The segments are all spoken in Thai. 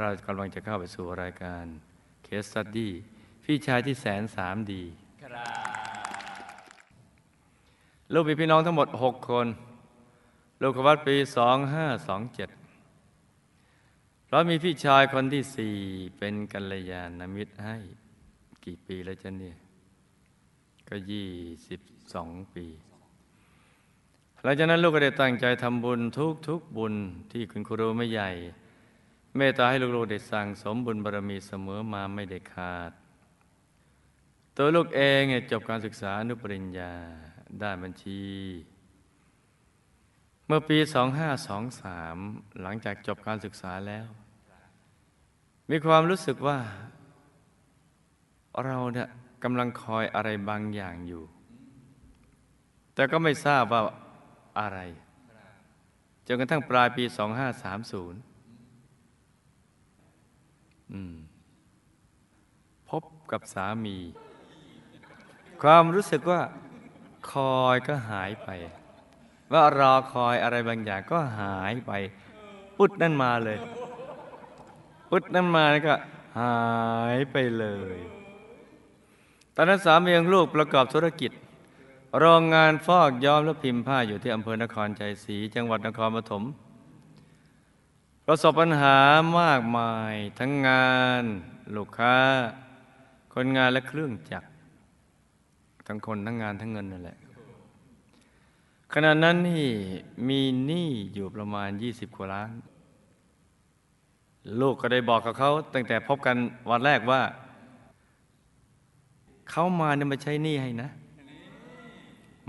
เรากำลังจะเข้าไปสู่รายการเคสตดดี้พี่ชายที่แสนสามดีลูกมีพี่น้องทั้งหมด 6 คน ลูกวัดปี 2527เรามีพี่ชายคนที่สี่เป็นกัลยาณมิตรให้ กี่ปีแล้วจ๊ะเนี่ย ก็ยี่สิบสองปีหลังจากนั้นลูกก็ได้ตั้งใจทำบุญทุกทุกบุญที่คุณครูไม่ใหญ่ เมตตาให้ลูกๆได้สั่งสมบุญบารมีเสมอมาไม่ได้ขาด ตัวลูกเองเนี่ยจบการศึกษาอนุปริญญาด้านบัญชี เมื่อปี 2523 หลังจากจบการศึกษาแล้ว มีความรู้สึกว่า เราเนี่ยกำลังคอยอะไรบางอย่างอยู่ แต่ก็ไม่ทราบว่าอะไร จนกระทั่งปลายปี 2530 พบกับสามี ความรู้สึกว่าคอยก็หายไป ว่ารอคอยอะไรบางอย่างก็หายไปพุดนั่นมาเลยพุดนั่นมาแล้วก็หายไปเลย ตอนนั้นสามีของลูกประกอบธุรกิจโรงงานฟอกย้อมและพิมพ์ผ้าอยู่ที่อำเภอนครชัยศรีจังหวัดนครปฐม ประสบปัญหามากมายทั้งงาน ลูกค้า คนงานและเครื่องจักร ทั้งคนทั้งงานทั้งเงินนั่นแหละขณะนั้นนี่มีหนี้อยู่ประมาณ 20กว่าล้าน ลูกก็ได้บอกกับเขาตั้งแต่พบกันวันแรกว่า เขามาเนี่ยมาใช้หนี้ให้นะ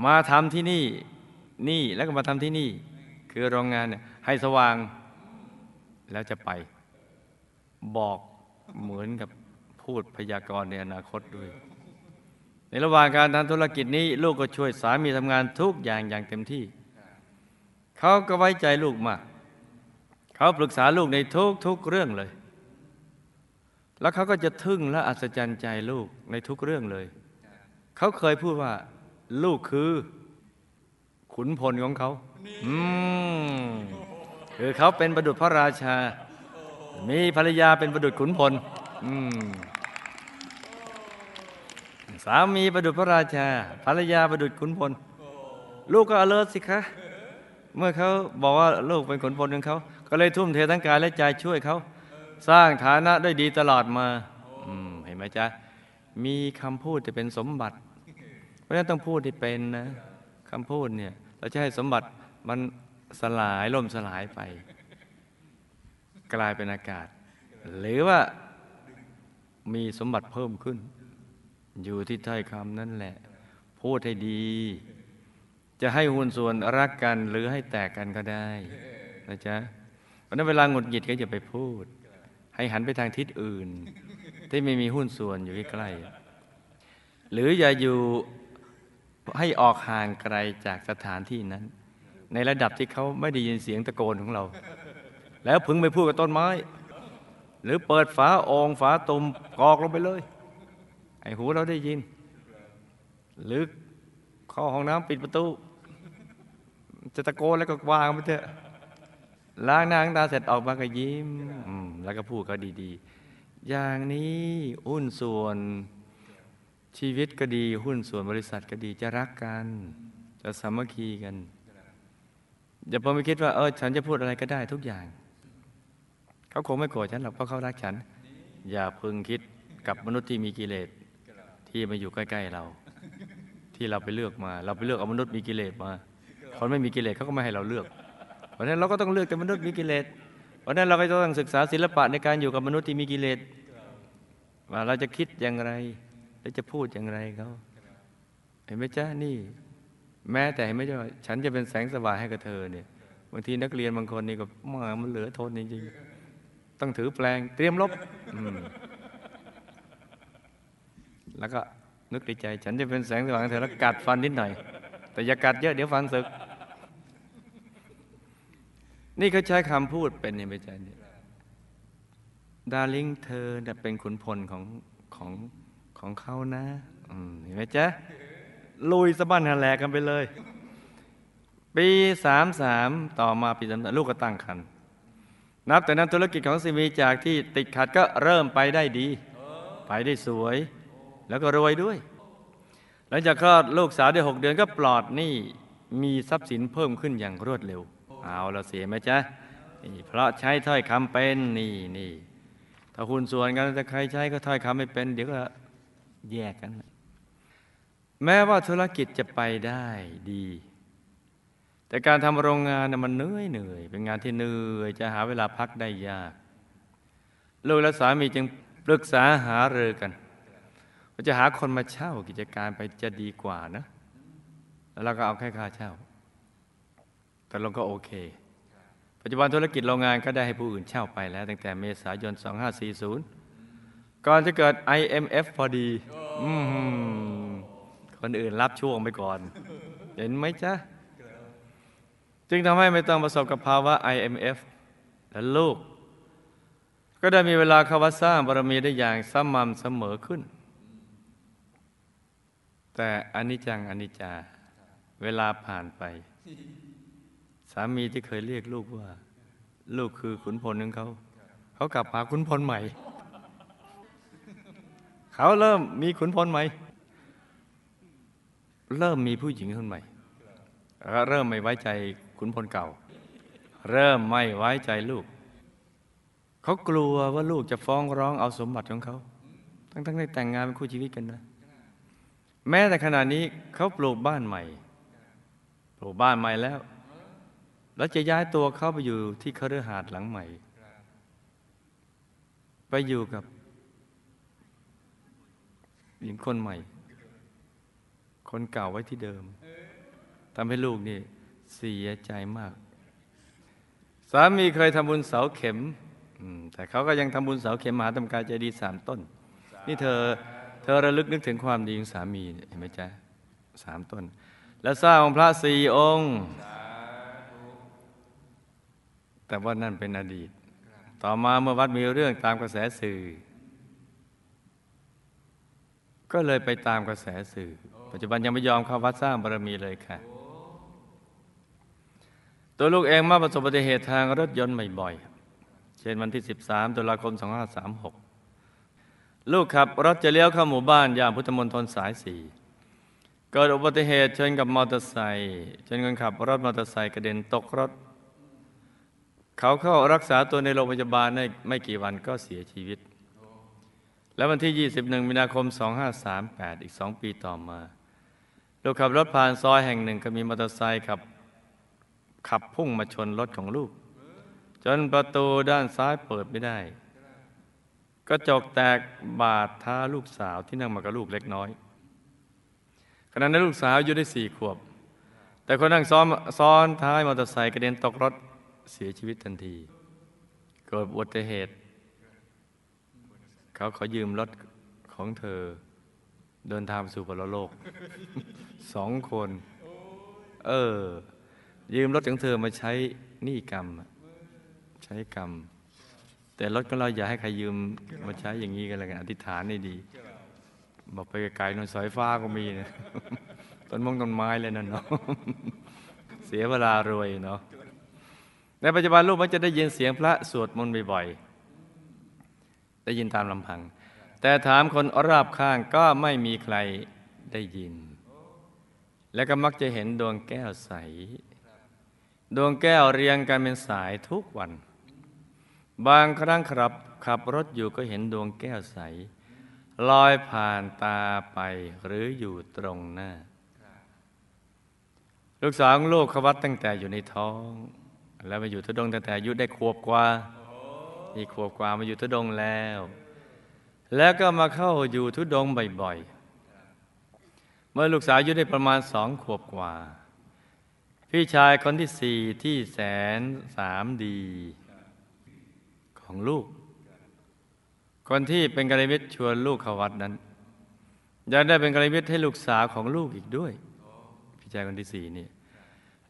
มาทำที่นี่นี่แล้วก็มาทำที่นี่ คือโรงงานเนี่ยให้สว่าง แล้วจะไป บอกเหมือนกับพูดพยากรณ์ในอนาคตด้วย ในระหว่างการทำธุรกิจนี้ ลูกก็ช่วยสามีทำงานทุกอย่างอย่างเต็มที่ เขาก็ไว้ใจลูกมาก เขาปรึกษาลูกในทุกทุกเรื่องเลย แล้วเขาก็จะทึ่งและอัศจรรย์ใจลูกในทุกเรื่องเลย เขาเคยพูดว่า ลูกคือ ขุนพลของเขา อืม คือเขาเป็นประดุจพระราชา มีภรรยาเป็นประดุจขุนพลสามีประดุจพระราชา ภรรยาประดุจขุนพล ลูกก็อเลิศสิคะ เมื่อเขาบอกว่าลูกเป็นขุนพลของเขา ก็เลยทุ่มเททั้งกายและใจช่วยเขา สร้างฐานะได้ดีตลอดมาเห็นไหมจ๊ะ มีคำพูดจะเป็นสมบัติ เพราะฉะนั้นต้องพูดที่เป็นนะคำพูดเนี่ย เราจะให้สมบัติมัน สลายล่มสลายไป กลายเป็นอากาศ หรือว่ามีสมบัติเพิ่มขึ้น อยู่ที่ถ้อยคำนั่นแหละ พูดให้ดี จะให้หุ้นส่วนรักกันหรือให้แตกกันก็ได้นะจ๊ะเพราะนั้นเวลาหงุดหงิดก็อย่าไปพูด ให้หันไปทางทิศอื่น ที่ไม่มีหุ้นส่วนอยู่ใกล้ๆหรืออย่าอยู่ให้ออกห่างไกลจากสถานที่นั้น ในระดับที่เขาไม่ได้ยินเสียงตะโกนของเรา แล้วพึงไปพูดกับต้นไม้ หรือเปิดฝาองฝาตุ่มกรอกลงไปเลย ไอ้หูเราได้ยิน หรือเข้าห้องน้ำปิดประตู จะตะโกนแล้วก็วางไปเถอะล้างหน้าล้างตาเสร็จออกมาก็ยิ้มอืมแล้วก็พูดก็ดีๆ อย่างนี้หุ้นส่วนชีวิตก็ดี หุ้นส่วนบริษัทก็ดีจะรักกัน จะสามัคคีกัน อย่าพอไม่คิดว่าเออฉันจะพูดอะไรก็ได้ทุกอย่าง เขาคงไม่โกรธฉันหรอกเพราะเขารักฉัน อย่าพึงคิดกับมนุษย์ที่มีกิเลสที่มาอยู่ใกล้ ๆเรา ที่เราไปเลือกมา เราไปเลือกเอามนุษย์มีกิเลสมาคนไม่มีกิเลสเขาก็ไม่ให้เราเลือก เพราะนั้นเราก็ต้องเลือกแต่มนุษย์มีกิเลสเพราะฉะนั้นเราก็ต้องศึกษาศิลปะในการอยู่กับมนุษย์ที่มีกิเลสว่าเราจะคิดอย่างไร และจะพูดอย่างไรเขาเห็นไหมจ๊ะนี่ แม้แต่ไมจ๊ะว่ฉันจะเป็นแสงสว่างให้กับเธอเนี่ยบางทีนักเรียนบางคนนี่ก็มามันเหลือทนจริงๆต้องถือแปลงเตรียมลบมแล้วก็นึกในใจ ฉันจะเป็นแสงสว่างให้เธอแล้วกัดฟันนิดหน่อย แต่อย่ากัดเยอะเดี๋ยวฟันสึก นี่เขาใช้คำพูดเป็นยังไม่ใช่เนี่ยดาริงเธอเป็นขุนพลของของของเขานะเห็นไหมจ๊ะ ลุยสะบั้นหาแหลกกันไปเลย ปีสามสามต่อมาปีสามลูกก็ตั้งครรภ์นับแต่นั้นธุรกิจของซีมีจากที่ติดขัดก็เริ่มไปได้ดี ไปได้สวย แล้วก็รวยด้วย หลังจากคลอดลูกสาวได้หกเดือนก็ปลอดหนี้มีทรัพย์สินเพิ่มขึ้นอย่างรวดเร็ว เอาเราเสียไหมจ๊ะนี่เพราะใช้ถ้อยคำเป็นนี่นี่ถ้าคุณส่วนกันแต่ใครใช้ก็ถ้อยคำไม่เป็น เดี๋ยวก็แยกกัน แม้ว่าธุรกิจจะไปได้ดี แต่การทำโรงงานน่ะมันเหนื่อยเหนื่อย เป็นงานที่เหนื่อยจะหาเวลาพักได้ยาก ลูกและสามีจึงปรึกษาหารือกันว่าจะหาคนมาเช่ากิจการไปจะดีกว่านะ แล้วเราก็เอาแค่ค่าเช่า แต่ลงก็โอเค ปัจจุบันธุรกิจโรงงานก็ได้ให้ผู้อื่นเช่าไปแล้ว ตั้งแต่เมษายน 2540 ก่อนจะเกิด IMF พอดี อืม คนอื่นรับช่วงไปก่อน เห็นไหมจ๊ะ จึงทำให้ไม่ต้องประสบกับภาวะ IMF และลูก ก็ได้มีเวลาเขาวัสร้างบารมีได้อย่างสม่ำเสมอขึ้น แต่อนิจจังอนิจจา เวลาผ่านไป สามีที่เคยเรียกลูกว่า ลูกคือขุนพลของเขา เขากลับหาขุนพลใหม่ เขาเริ่มมีขุนพลใหม่ เริ่มมีผู้หญิงคนใหม่แล้วเริ่มไม่ไว้ใจขุนพลเก่า เริ่มไม่ไว้ใจลูก เขากลัวว่าลูกจะฟ้องร้องเอาสมบัติของเขา ทั้งๆที่แต่งงานเป็นคู่ชีวิตกันนะ แม้แต่ขณะนี้เขาปลูกบ้านใหม่ ปลูกบ้านใหม่แล้ว แล้วจะย้ายตัวเขาไปอยู่ที่คฤหาสน์หลังใหม่ ไปอยู่กับหญิงคนใหม่ คนเก่าไว้ที่เดิมทำให้ลูกนี่เสียใจมาก สามีเคยทำบุญเสาเข็มแต่เขาก็ยังทำบุญเสาเข็มมหาธรรมกายใจดีสามต้น นี่เธอเธอระลึกนึกถึงความดีของสามีเห็นไหมจ๊ะสามต้น แล้วสร้างองค์พระสี่องค์ แต่ว่านั่นเป็นอดีต ต่อมาเมื่อวัดมีเรื่องตามกระแสสื่อ ก็เลยไปตามกระแสสื่อ ปัจจุบันยังไม่ยอมเข้าวัดสร้างบารมีเลยค่ะ ตัวลูกเองมาประสบอุบัติเหตุทางรถยนต์บ่อยๆ เช่นวันที่ 13ตุลาคม 2536 ลูกขับรถจะเลี้ยวเข้าหมู่บ้านย่านพุทธมณฑลสายสี่เกิดอุบัติเหตุชนกับมอเตอร์ไซค์จนคนขับรถมอเตอร์ไซค์กระเด็นตกรถ เขาเข้ารักษาตัวในโรงพยาบาลได้ไม่กี่วันก็เสียชีวิตแล้ววันที่ 21 มีนาคม 2538 อีกสองปีต่อมา ลูกขับรถผ่านซอยแห่งหนึ่งก็มีมอเตอร์ไซค์ขับขับพุ่งมาชนรถของลูก จนประตูด้านซ้ายเปิดไม่ได้ กระจกแตกบาดท้าลูกสาวที่นั่งมากับลูกเล็กน้อยขณะนั้นลูกสาวอายู่ได้สี่ขวบ แต่คนนั่งซ้อนซ้อนท้ายมอเตอร์ไซค์กระเด็นตกรถเสียชีวิตทันที เกิดอุบัติเหตุ เขาขอยืมรถของเธอ เดินทางสู่ปรโลกสองคน เออ ยืมรถของเธอมาใช้หนี้กรรม ใช้กรรม แต่รถของเราอย่าให้ใครยืมมาใช้อย่างนี้กันเลยกันอธิษฐานให้ดี บอกไปไกลๆนนสายฟ้าก็มีนะต้นมงต้นไม้เลยนั่นเนาะเสียเวลารวยเนาะในปัจจุบันลูกมันจะได้ยินเสียงพระสวดมนต์บ่อยๆได้ยินตามลำพัง แต่ถามคนรอบข้างก็ไม่มีใครได้ยิน และก็มักจะเห็นดวงแก้วใส ดวงแก้วเรียงกันเป็นสายทุกวัน บางครั้งขับขับรถอยู่ก็เห็นดวงแก้วใส ลอยผ่านตาไปหรืออยู่ตรงหน้า ลูกสาวของลูกขวัดตั้งแต่อยู่ในท้อง แล้วมาอยู่ทุดงตั้งแต่อายุได้ขวบกว่ามีขวบกว่ามาอยู่ทุดงแล้ว แล้วก็มาเข้าอยู่ทุดงบ่อยๆ เมื่อลูกสาวอายุได้ประมาณสองขวบกว่า พี่ชายคนที่สี่ที่แสนสามดี ของลูก คนที่เป็นกัลยาณมิตรชวนลูกเขาวัดนั้นยังได้เป็นกัลยาณมิตรให้ลูกสาวของลูกอีกด้วย พี่ชายคนที่สี่นี่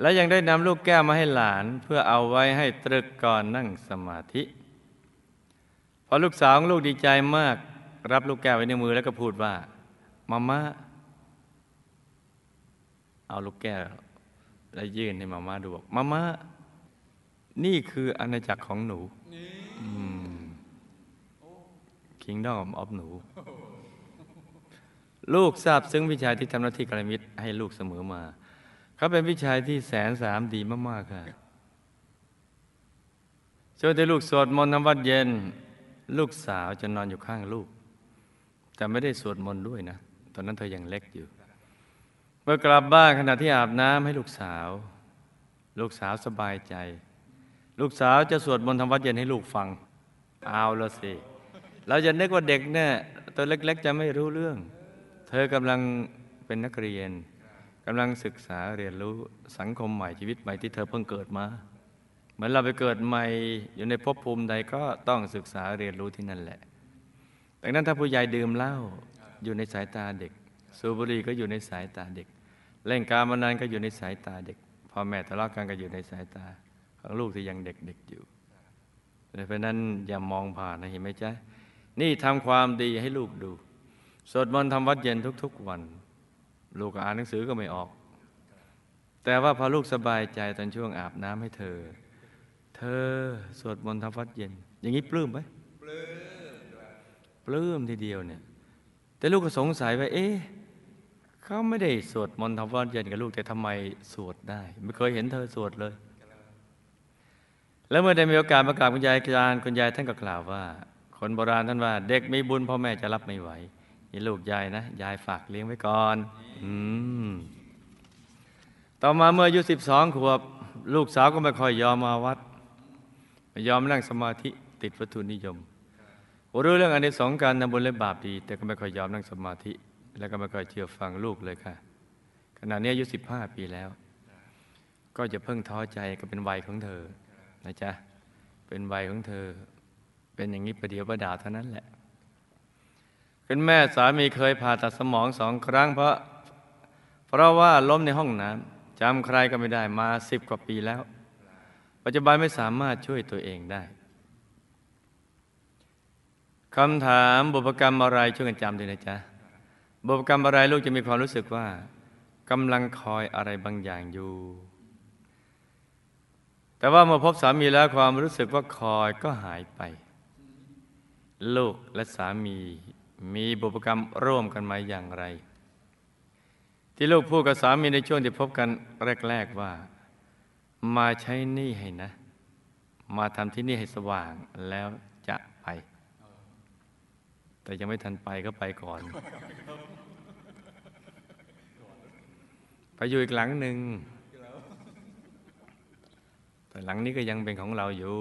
และยังได้นำลูกแก้วมาให้หลานเพื่อเอาไว้ให้ตรึกก่อนนั่งสมาธิ อลูกสาวของลูกดีใจมาก รับลูกแก้วไว้ในมือแล้วก็พูดว่ามาม่าเอาลูกแก้วแล้วยื่นให้มาม่าดูบอกมาม่านี่คืออาณาจักรของหนูคิงดอมออฟหนู ลูกทราบซึ้งวิชาที่ทำหน้าที่กรมิตรให้ลูกเสมอมา เขาเป็นวิชาที่แสนสามดีมาก ๆ ค่ะช่วงที่ลูกสวดมนต์ทำวัดเย็น ลูกสาวจะนอนอยู่ข้างลูก แต่ไม่ได้สวดมนต์ด้วยนะ ตอนนั้นเธอยังเล็กอยู่ เมื่อกลับบ้านขณะที่อาบน้ำให้ลูกสาว ลูกสาวสบายใจ ลูกสาวจะสวดมนต์ทำวัดเย็นให้ลูกฟัง เอาละสิ เราจะนึกว่าเด็กเนี่ยตัวเล็ก ๆ จะไม่รู้เรื่อง เธอกำลังเป็นนักเรียนกำลังศึกษาเรียนรู้สังคมใหม่ชีวิตใหม่ที่เธอเพิ่งเกิดมา เหมือนเราไปเกิดใหม่อยู่ในภพภูมิใดก็ต้องศึกษาเรียนรู้ที่นั่นแหละ ดังนั้นถ้าผู้ใหญ่ดื่มเหล้าอยู่ในสายตาเด็ก สูบบุหรี่ก็อยู่ในสายตาเด็ก เล่นการมานานก็อยู่ในสายตาเด็กพ่อแม่ทะเลาะกันก็อยู่ในสายตาของลูกที่ยังเด็กๆอยู่เพราะนั้นอย่ามองผ่านนะเห็นไหมจ๊ะนี่ทำความดีให้ลูกดู สวดมนต์ทำวัดเย็นทุกๆวัน ลูกอ่านหนังสือก็ไม่ออก แต่ว่าพอลูกสบายใจตอนช่วงอาบน้ำให้เธอ เธอสวดมนต์ทำวัดเย็น อย่างนี้ปลื้มไหมปลื้มปลื้มทีเดียวเนี่ย แต่ลูกก็สงสัยว่าเอ๊ะเขาไม่ได้สวดมนต์ทำวัดเย็นกับลูกแต่ทำไมสวดได้ ไม่เคยเห็นเธอสวดเลย แล้วเมื่อได้มีโอกาสมากราบคุณยายอาจารย์คุณยายท่านก็กล่าวว่า คนโบราณท่านว่า เด็กไมีบุญพ่อแม่จะรับไม่ไหวนี่ลูกยายนะยายฝากเลี้ยงไว้ก่อน อืมต่อมาเมื่ออายุสิบสองขวบ ลูกสาวก็ไม่ค่อยยอมมาวัด ไม่ยอมนั่งสมาธิติดวัตถุนิยมรู้เรื่องอันนี้สองการทำบุญและบาปดี แต่ก็ไม่ค่อยยอมนั่งสมาธิ แล้วก็ไม่ค่อยเชื่อฟังลูกเลยค่ะ ขณะนี้อายุสิบห้าปีแล้ว ก็จะเพิ่งท้อใจก็เป็นวัยของเธอนะจ๊ะเป็นวัยของเธอ เป็นอย่างนี้ประเดี๋ยวประดาเท่านั้นแหละคุณแม่สามีเคยผ่าตัดสมองสองครั้งเพราะ เพราะว่าล้มในห้องน้ำจำใครก็ไม่ได้มาสิบกว่าปีแล้ว ปัจจุบันไม่สามารถช่วยตัวเองได้คำถามบุพกรรมอะไรช่วยกันจำด้วยนะจ๊ะบุพกรรมอะไรลูกจะมีความรู้สึกว่ากำลังคอยอะไรบางอย่างอยู่ แต่ว่าเมื่อพบสามีแล้วความรู้สึกว่าคอยก็หายไป ลูกและสามีมีบุพกรรมร่วมกันมาอย่างไร ที่ลูกพูดกับสามีในช่วงที่พบกันแรก ๆว่า มาใช้หนี้ให้นะ มาทำที่นี่ให้สว่างแล้วจะไป แต่ยังไม่ทันไปก็ไปก่อน ไปอยู่อีกหลังหนึ่ง แต่หลังนี้ก็ยังเป็นของเราอยู่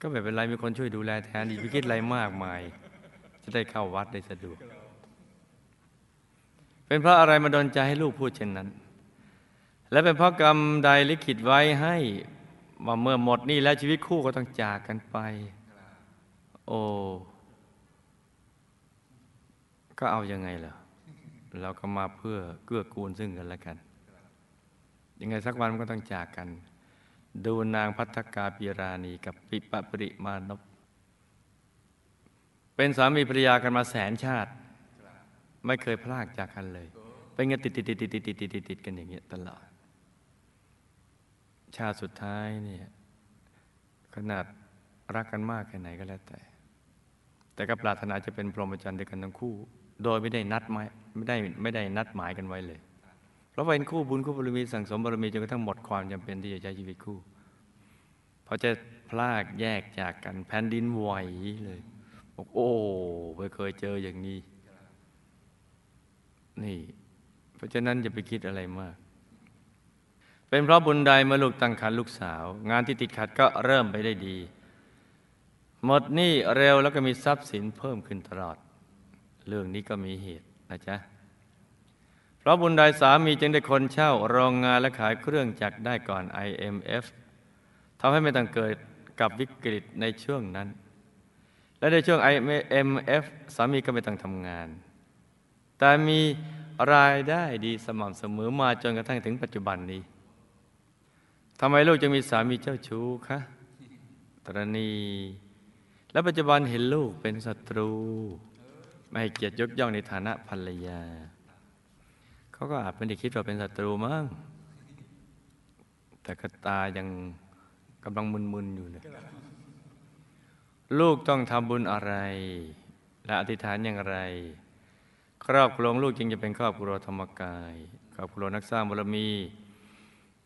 ก็ไม่เป็นไรมีคนช่วยดูแลแทนดีพิคิดอะไรมากมาย จะได้เข้าวัดได้สะดวก เป็นเพราะอะไรมาดนใจให้ลูกพูดเช่นนั้น และเป็นเพราะกรรมใดลิขิตไว้ให้ว่าเมื่อหมดนี่แล้วชีวิตคู่ก็ต้องจากกันไป โอ้ก็เอายังไงเหรอเราก็มาเพื่อเกื้อกูลซึ่งกันและกัน ยังไงสักวันมันก็ต้องจากกัน ดูนางพัฒกาปิรานีกับปิปปริมานพเป็นสามีภรรยากันมาแสนชาติ ไม่เคยพลากจากกันเลย เป็นเงนติดติดติดติดติดติดติดกันอย่างเงี้ยตลอด ชาติสุดท้ายเนี่ยขนาดรักกันมากแค่ไหนก็แล้วแต่ แต่ก็ปรารถนาจะเป็นพรหมจรรย์ด้วยกันทั้งคู่ โดยไม่ได้นัดหมายไม่ได้ไม่ได้นัดหมายกันไว้เลยเพราะเป็นคู่บุญคู่บารมีสั่งสมบารมีจนกระทั่งหมดความจำเป็นที่จะใช้ชีวิตคู่พอจะพลากแยกจากกันแผ่นดินไหวเลยบอกโอ้ไม่เคยเจออย่างนี้ นี่ เพราะฉะนั้นอย่าไปคิดอะไรมาก เป็นเพราะบุญใดเมื่อลูกตั้งครรภ์ลูกสาว งานที่ติดขัดก็เริ่มไปได้ดี หมดหนี้เร็วแล้วก็มีทรัพย์สินเพิ่มขึ้นตลอด เรื่องนี้ก็มีเหตุนะจ๊ะเพราะบุญใดสามีจึงได้คนเช่าโรงงานและขายเครื่องจักรได้ก่อน IMF ทำให้ไม่ต้องเกิดกับวิกฤตในช่วงนั้น และในช่วง IMF สามีก็ไม่ต้องทำงาน แต่มีรายได้ดีสม่ำเสมอมาจนกระทั่งถึงปัจจุบันนี้ ทำไมลูกจึงมีสามีเจ้าชู้คะตรณี และปัจจุบันเห็นลูกเป็นศัตรู ไม่ให้เกียรติยกย่องในฐานะภรรยา เขาก็อาจไม่ได้คิดว่าเป็นศัตรูมั้งแต่กตายังกำลังมึนๆอยู่เลย ลูกต้องทำบุญอะไร และอธิษฐานอย่างไร ครอบครัวของลูกจึงจะเป็นครอบครัวธรรมกาย ครอบครัวนักสร้างบารมี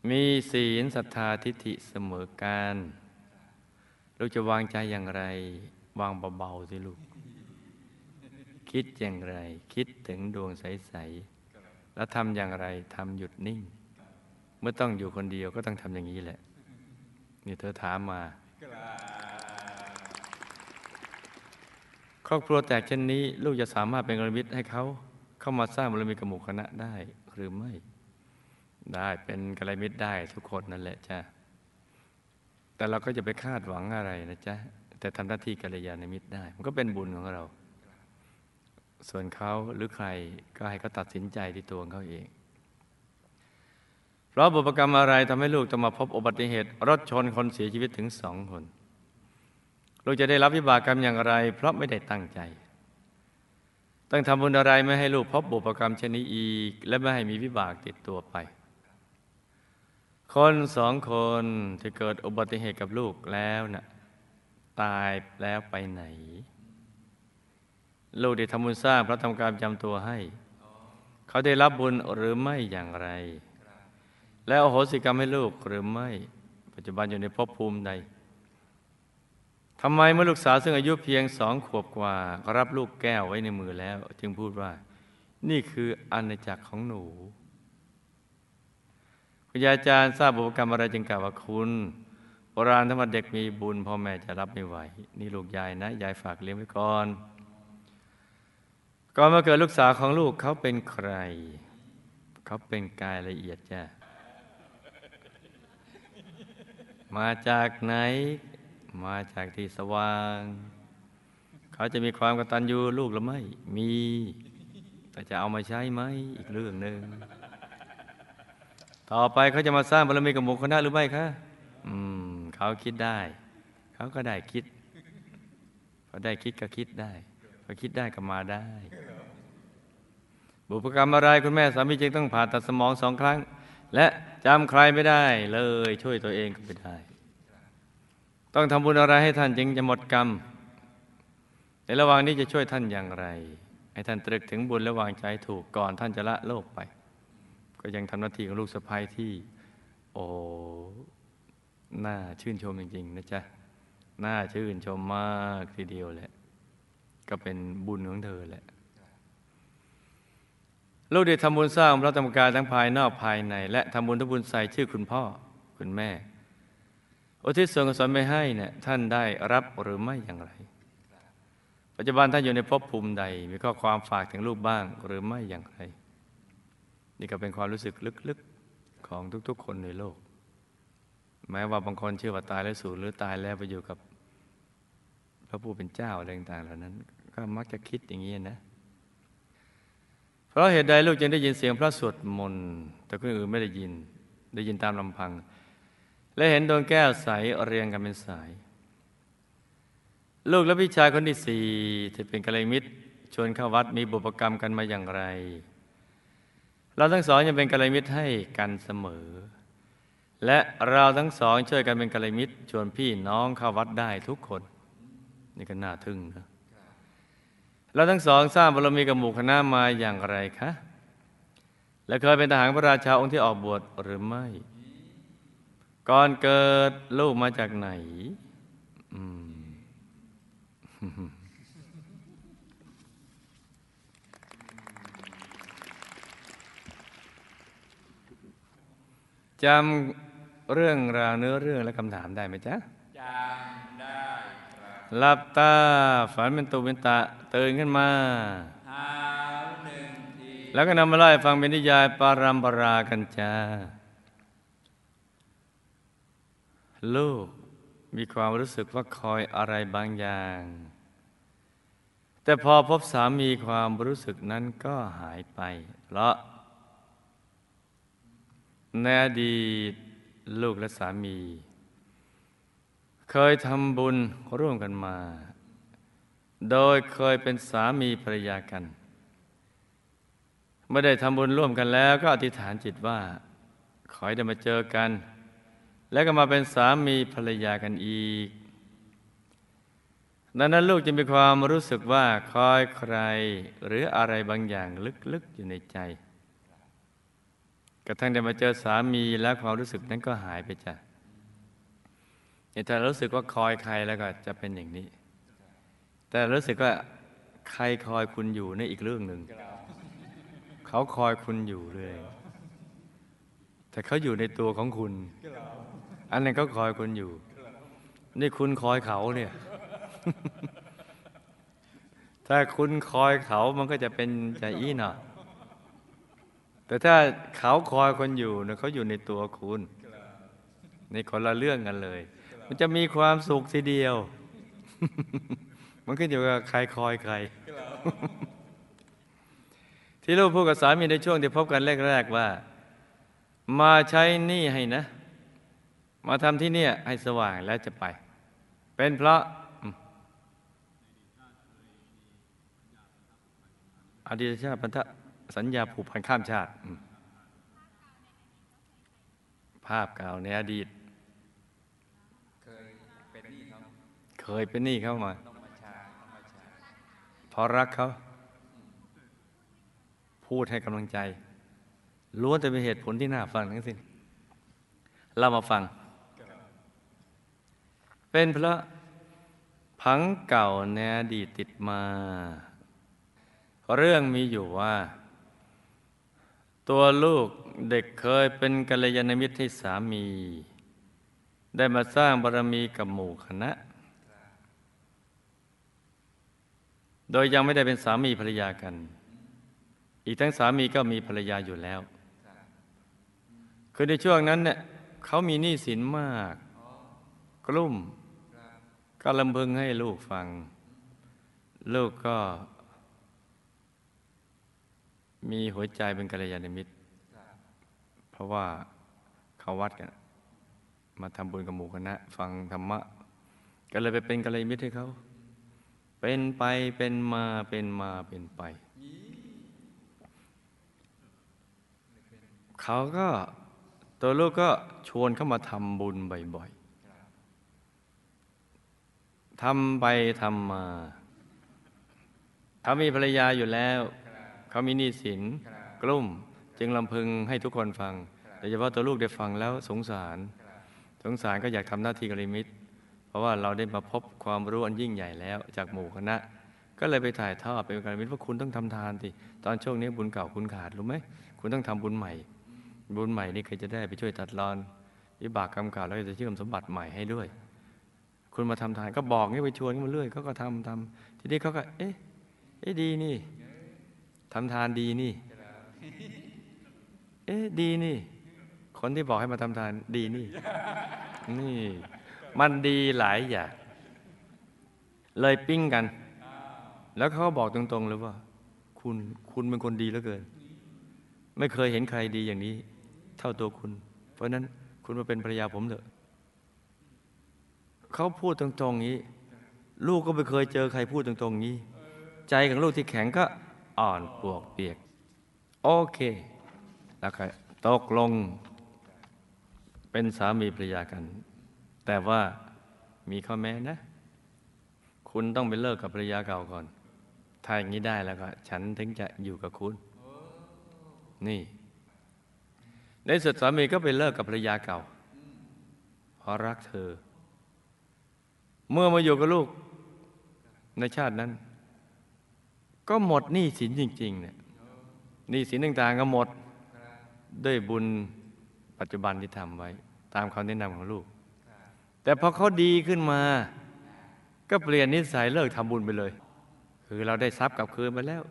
มีศีลศรัทธาทิฏฐิเสมอการลูกจะวางใจอย่างไร วางเบาๆสิลูก คิดอย่างไร คิดถึงดวงใส ๆ แล้วทำอย่างไรทำหยุดนิ่ง เมื่อต้องอยู่คนเดียวก็ต้องทำอย่างนี้แหละ นี่เธอถามมา ครอบครัวแตกเช่นนี้ ลูกจะสามารถเป็นกรมิตรให้เขาเข้ามาสร้างบารมีกับหมู่คณะได้หรือไม่ ได้เป็นกัลยาณมิตรได้ทุกคนนั่นแหละจ้ะแต่เราก็จะไปคาดหวังอะไรนะจ๊ะแต่ทำหน้าที่กัลยาณมิตรได้ มันก็เป็นบุญของเรา ส่วนเขาหรือใครก็ให้เขาตัดสินใจที่ตัวเขาเอง เพราะบุพกรรมอะไรทำให้ลูกต้องมาพบอุบัติเหตุ รถชนคนเสียชีวิตถึงสองคน ลูกจะได้รับวิบากกรรมอย่างไร เพราะไม่ได้ตั้งใจต้องทำบุญอะไรไม่ให้ลูกพบบุพกรรมชนิดอีก และไม่ให้มีวิบากติดตัวไป คนสองคนที่เกิดอุบัติเหตุกับลูกแล้วนะ่ะตายแล้วไปไหน ลูกได้ทำบุญสร้างพระธรรมการจำตัวให้ เขาได้รับบุญหรือไม่อย่างไร แล้วอโหสิกรรมให้ลูกหรือไม่ ปัจจุบันอยู่ในภพภูมิใดทำไมเมื่อลูกสาวซึ่งอายุเพียงสองขวบกว่ากรับลูกแก้วไว้ในมือแล้ว จึงพูดว่า นี่คืออาณาจักรของหนู คุณยายอาจารย์ทราบบุพกรรมอะไรจึงกล่าวว่าคุณโบราณถ้ามาเด็กมีบุญพ่อแม่จะรับไม่ไหว นี่ลูกยายนะ ยายฝากเลี้ยงไว้ก่อน ก่อนมาเกิดลูกสาวของลูกเขาเป็นใคร เขาเป็นกายละเอียดจ้ะมาจากไหน มาจากที่สว่าง เขาจะมีความกตัญญูลูกหรือไม่ มี แต่จะเอามาใช้ไหมอีกเรื่องหนึ่ง ต่อไปเขาจะมาสร้างบารมีกับหมู่คณะหรือไม่คะอืมเขาคิดได้ เขาก็ได้คิดเขาได้คิดก็คิดได้เขาคิดได้ก็มาได้ บุพกรรมอะไรคุณแม่สามีจึงต้องผ่าตัดสมองสองครั้ง และจำใครไม่ได้เลยช่วยตัวเองก็ไม่ได้ ต้องทำบุญอะไรให้ท่านจึงจะหมดกรรม ในระหว่างนี้จะช่วยท่านอย่างไร ให้ท่านตรึกถึงบุญและวางใจถูกก่อนท่านจะละโลกไป ก็ยังทำหน้าที่ของลูกสะพ้ายที่ โอ้น่าชื่นชมจริง ๆ นะจ๊ะน่าชื่นชมมากทีเดียวแหละ ก็เป็นบุญของเธอแหละลูกได้ทำบุญสร้างพระธรรมกายทั้งภายนอกภายใน และทำบุญทุกบุญใส่ชื่อคุณพ่อคุณแม่อุทิศส่วนกุศลไปให้เนี่ยท่านได้รับหรือไม่อย่างไร ปัจจุบันท่านอยู่ในภพภูมิใด มีข้อความฝากถึงลูกบ้างหรือไม่อย่างไร นี่ก็เป็นความรู้สึกลึกๆของทุกๆ คนในโลก แม้ว่าบางคนเชื่อว่าตายแล้วสูญหรือตายแล้วไปอยู่กับ พระผู้เป็นเจ้าอะไรต่างๆเหล่านั้น ก็มักจะคิดอย่างนี้นะ เพราะเหตุใดลูกจึงได้ยินเสียงพระสวดมนต์แต่คนอื่นไม่ได้ยิน ได้ยินตามลำพัง และเห็นดวงแก้วใสเรียงกันเป็นสาย ลูกและพี่ชายคนที่สี่ที่เป็นกัลยาณมิตรชวนเข้าวัดมีบุพกรรมกันมาอย่างไร เราทั้งสองยังเป็นกัลยาณมิตรให้กันเสมอ และเราทั้งสองช่วยกันเป็นกัลยาณมิตรชวนพี่น้องเข้าวัดได้ทุกคน นี่ก็น่าทึ่งนะเราทั้งสองสร้างบารมีกับหมู่คณะมาอย่างไรคะและเคยเป็นทหารพระราชาองค์ที่ออกบวชหรือไม่ ก่อนเกิดลูกมาจากไหน อืม จำเรื่องราวเนื้อเรื่องและคำถามได้ไหมจ๊ะจำได้ครับหลับตาฝันเป็นตุเป็นตะตื่นขึ้นมาเท้าหนึ่งทีแล้วก็นำมาไล่าให้ฟังเป็นนิยายปารัมปรากันจ้าลูกมีความรู้สึกว่าคอยอะไรบางอย่าง แต่พอพบสามีความรู้สึกนั้นก็หายไป เพราะ ในอดีตลูกและสามี เคยทำบุญร่วมกันมา โดยเคยเป็นสามีภรรยากันเมื่อได้ทำบุญร่วมกันแล้วก็อธิษฐานจิตว่า ขอให้ได้มาเจอกัน แล้วก็มาเป็นสามีภรรยากันอีก ดังนั้นลูกจะมีความรู้สึกว่าคอยใครหรืออะไรบางอย่างลึกๆอยู่ในใจ กระทั่งได้มาเจอสามีแล้วความรู้สึกนั้นก็หายไปจ้ะเนี่ยถ้ารู้สึกว่าคอยใครแล้วก็จะเป็นอย่างนี้ แต่รู้สึกว่าใครคอยคุณอยู่นี่อีกเรื่องหนึ่งเขาคอยคุณอยู่เลยแต่เขาอยู่ในตัวของคุณ อันนั้นเขาคอยคุณอยู่ นี่คุณคอยเขาเนี่ย ถ้าคุณคอยเขามันก็จะเป็นใจอี้หน่อ แต่ถ้าเขาคอยคนอยู่เนี่ยเขาอยู่ในตัวคุณในคนละเรื่องกันเลย มันจะมีความสุขทีเดียว มันขึ้นอยู่กับใครคอยใคร ที่ลูกพูดกับสามีในช่วงที่พบกันแรกๆว่า มาใช้หนี้ให้นะ มาทำที่เนี่ยให้สว่างแล้วจะไป เป็นเพราะอืมอดีตชาติพันธะ สัญญาผูกพันข้ามชาติอืมภาพเก่าในอดีต เคยเป็นหนี้เขาเคยเป็นหนี้เข้ามาต้องมาชาต้องมาชาเพราะรักเขา พูดให้กำลังใจล้วนแต่เป็นเหตุผลที่น่าฟังทั้งสิ้น เรามาฟัง เป็นเพราะผังเก่าในอดีตติดมา เรื่องมีอยู่ว่า ตัวลูกเด็กเคยเป็นกัลยาณมิตรให้สามี ได้มาสร้างบารมีกับหมู่คณะ โดยยังไม่ได้เป็นสามีภรรยากัน อีกทั้งสามีก็มีภรรยาอยู่แล้ว คือในช่วงนั้นเนี่ยเขามีหนี้สินมาก กลุ่มก็ลำพึงให้ลูกฟัง ลูกก็ มีหัวใจเป็นกัลยาณมิตร เพราะว่าเขาวัดกัน มาทำบุญกับหมู่คณะ ฟังธรรมะ ก็เลยไปเป็นกัลยาณมิตรให้เขา เป็นไปเป็นมาเป็นมาเป็นไป เขาก็ตัวลูกก็ชวนเข้ามาทำบุญบ่อยๆทำไปทำมา เขามีภรรยาอยู่แล้ว เขามีหนี้สินกลุ่ม จึงลำพึงให้ทุกคนฟังโดยเฉพาะตัวลูกได้ฟังแล้วสงสาร สงสารก็อยากทำหน้าที่กัลยาณมิต เพราะว่าเราได้มาพบความรู้อันยิ่งใหญ่แล้วจากหมู่คณะ ก็เลยไปถ่ายทอดเป็นการมิตรว่าคุณต้องทำทานสิตอนช่วงนี้บุญเก่าคุณขาดรู้ไหมคุณต้องทำบุญใหม่ บุญใหม่นี่เคยจะได้ไปช่วยตัดรอนวิบากกรรมเก่าแล้วจะเชื่อมสมบัติใหม่ให้ด้วย คุณมาทำทานก็บอกงี้ไปชวนกันมาเรื่อยเขาก็ทำทำทีนี้เขาก็ เอ๊ะเอ๊ะดีนี่ ทำทานดีนี่ เอ๊ะดีนี่ คนที่บอกให้มาทำทานดีนี่ นี่ มันดีหลายอย่าง เลยปิ้งกัน แล้วเขาก็บอกตรงๆเลยว่า คุณคุณเป็นคนดีเหลือเกิน ไม่เคยเห็นใครดีอย่างนี้ เท่าตัวคุณ เพราะฉะนั้นคุณมาเป็นภรรยาผมเถอะเขาพูดตรงๆนี้ ลูกก็ไม่เคยเจอใครพูดตรงๆนี้ ใจของลูกที่แข็งก็ อ่อนปวกเปียก โอเค แล้วก็ตกลง เป็นสามีภรรยากัน แต่ว่ามีข้อแม้นะ คุณต้องไปเลิกกับภรรยาเก่าก่อน ถ้าอย่างนี้ได้แล้วก็ ฉันถึงจะอยู่กับคุณ นี่ ในสุดสามีก็ไปเลิกกับภรรยาเก่า เพราะรักเธอ เมื่อมาอยู่กับลูกในชาตินั้น ก็หมดหนี้สินจริงๆเนี่ยหนี้สินต่างๆก็หมดด้วยบุญปัจจุบันที่ทำไว้ ตามคำแนะนำของลูก แต่พอเขาดีขึ้นมา ก็เปลี่ยนนิสัยเลิกทำบุญไปเลย คือเราได้ทรัพย์กลับคืนมาแล้ว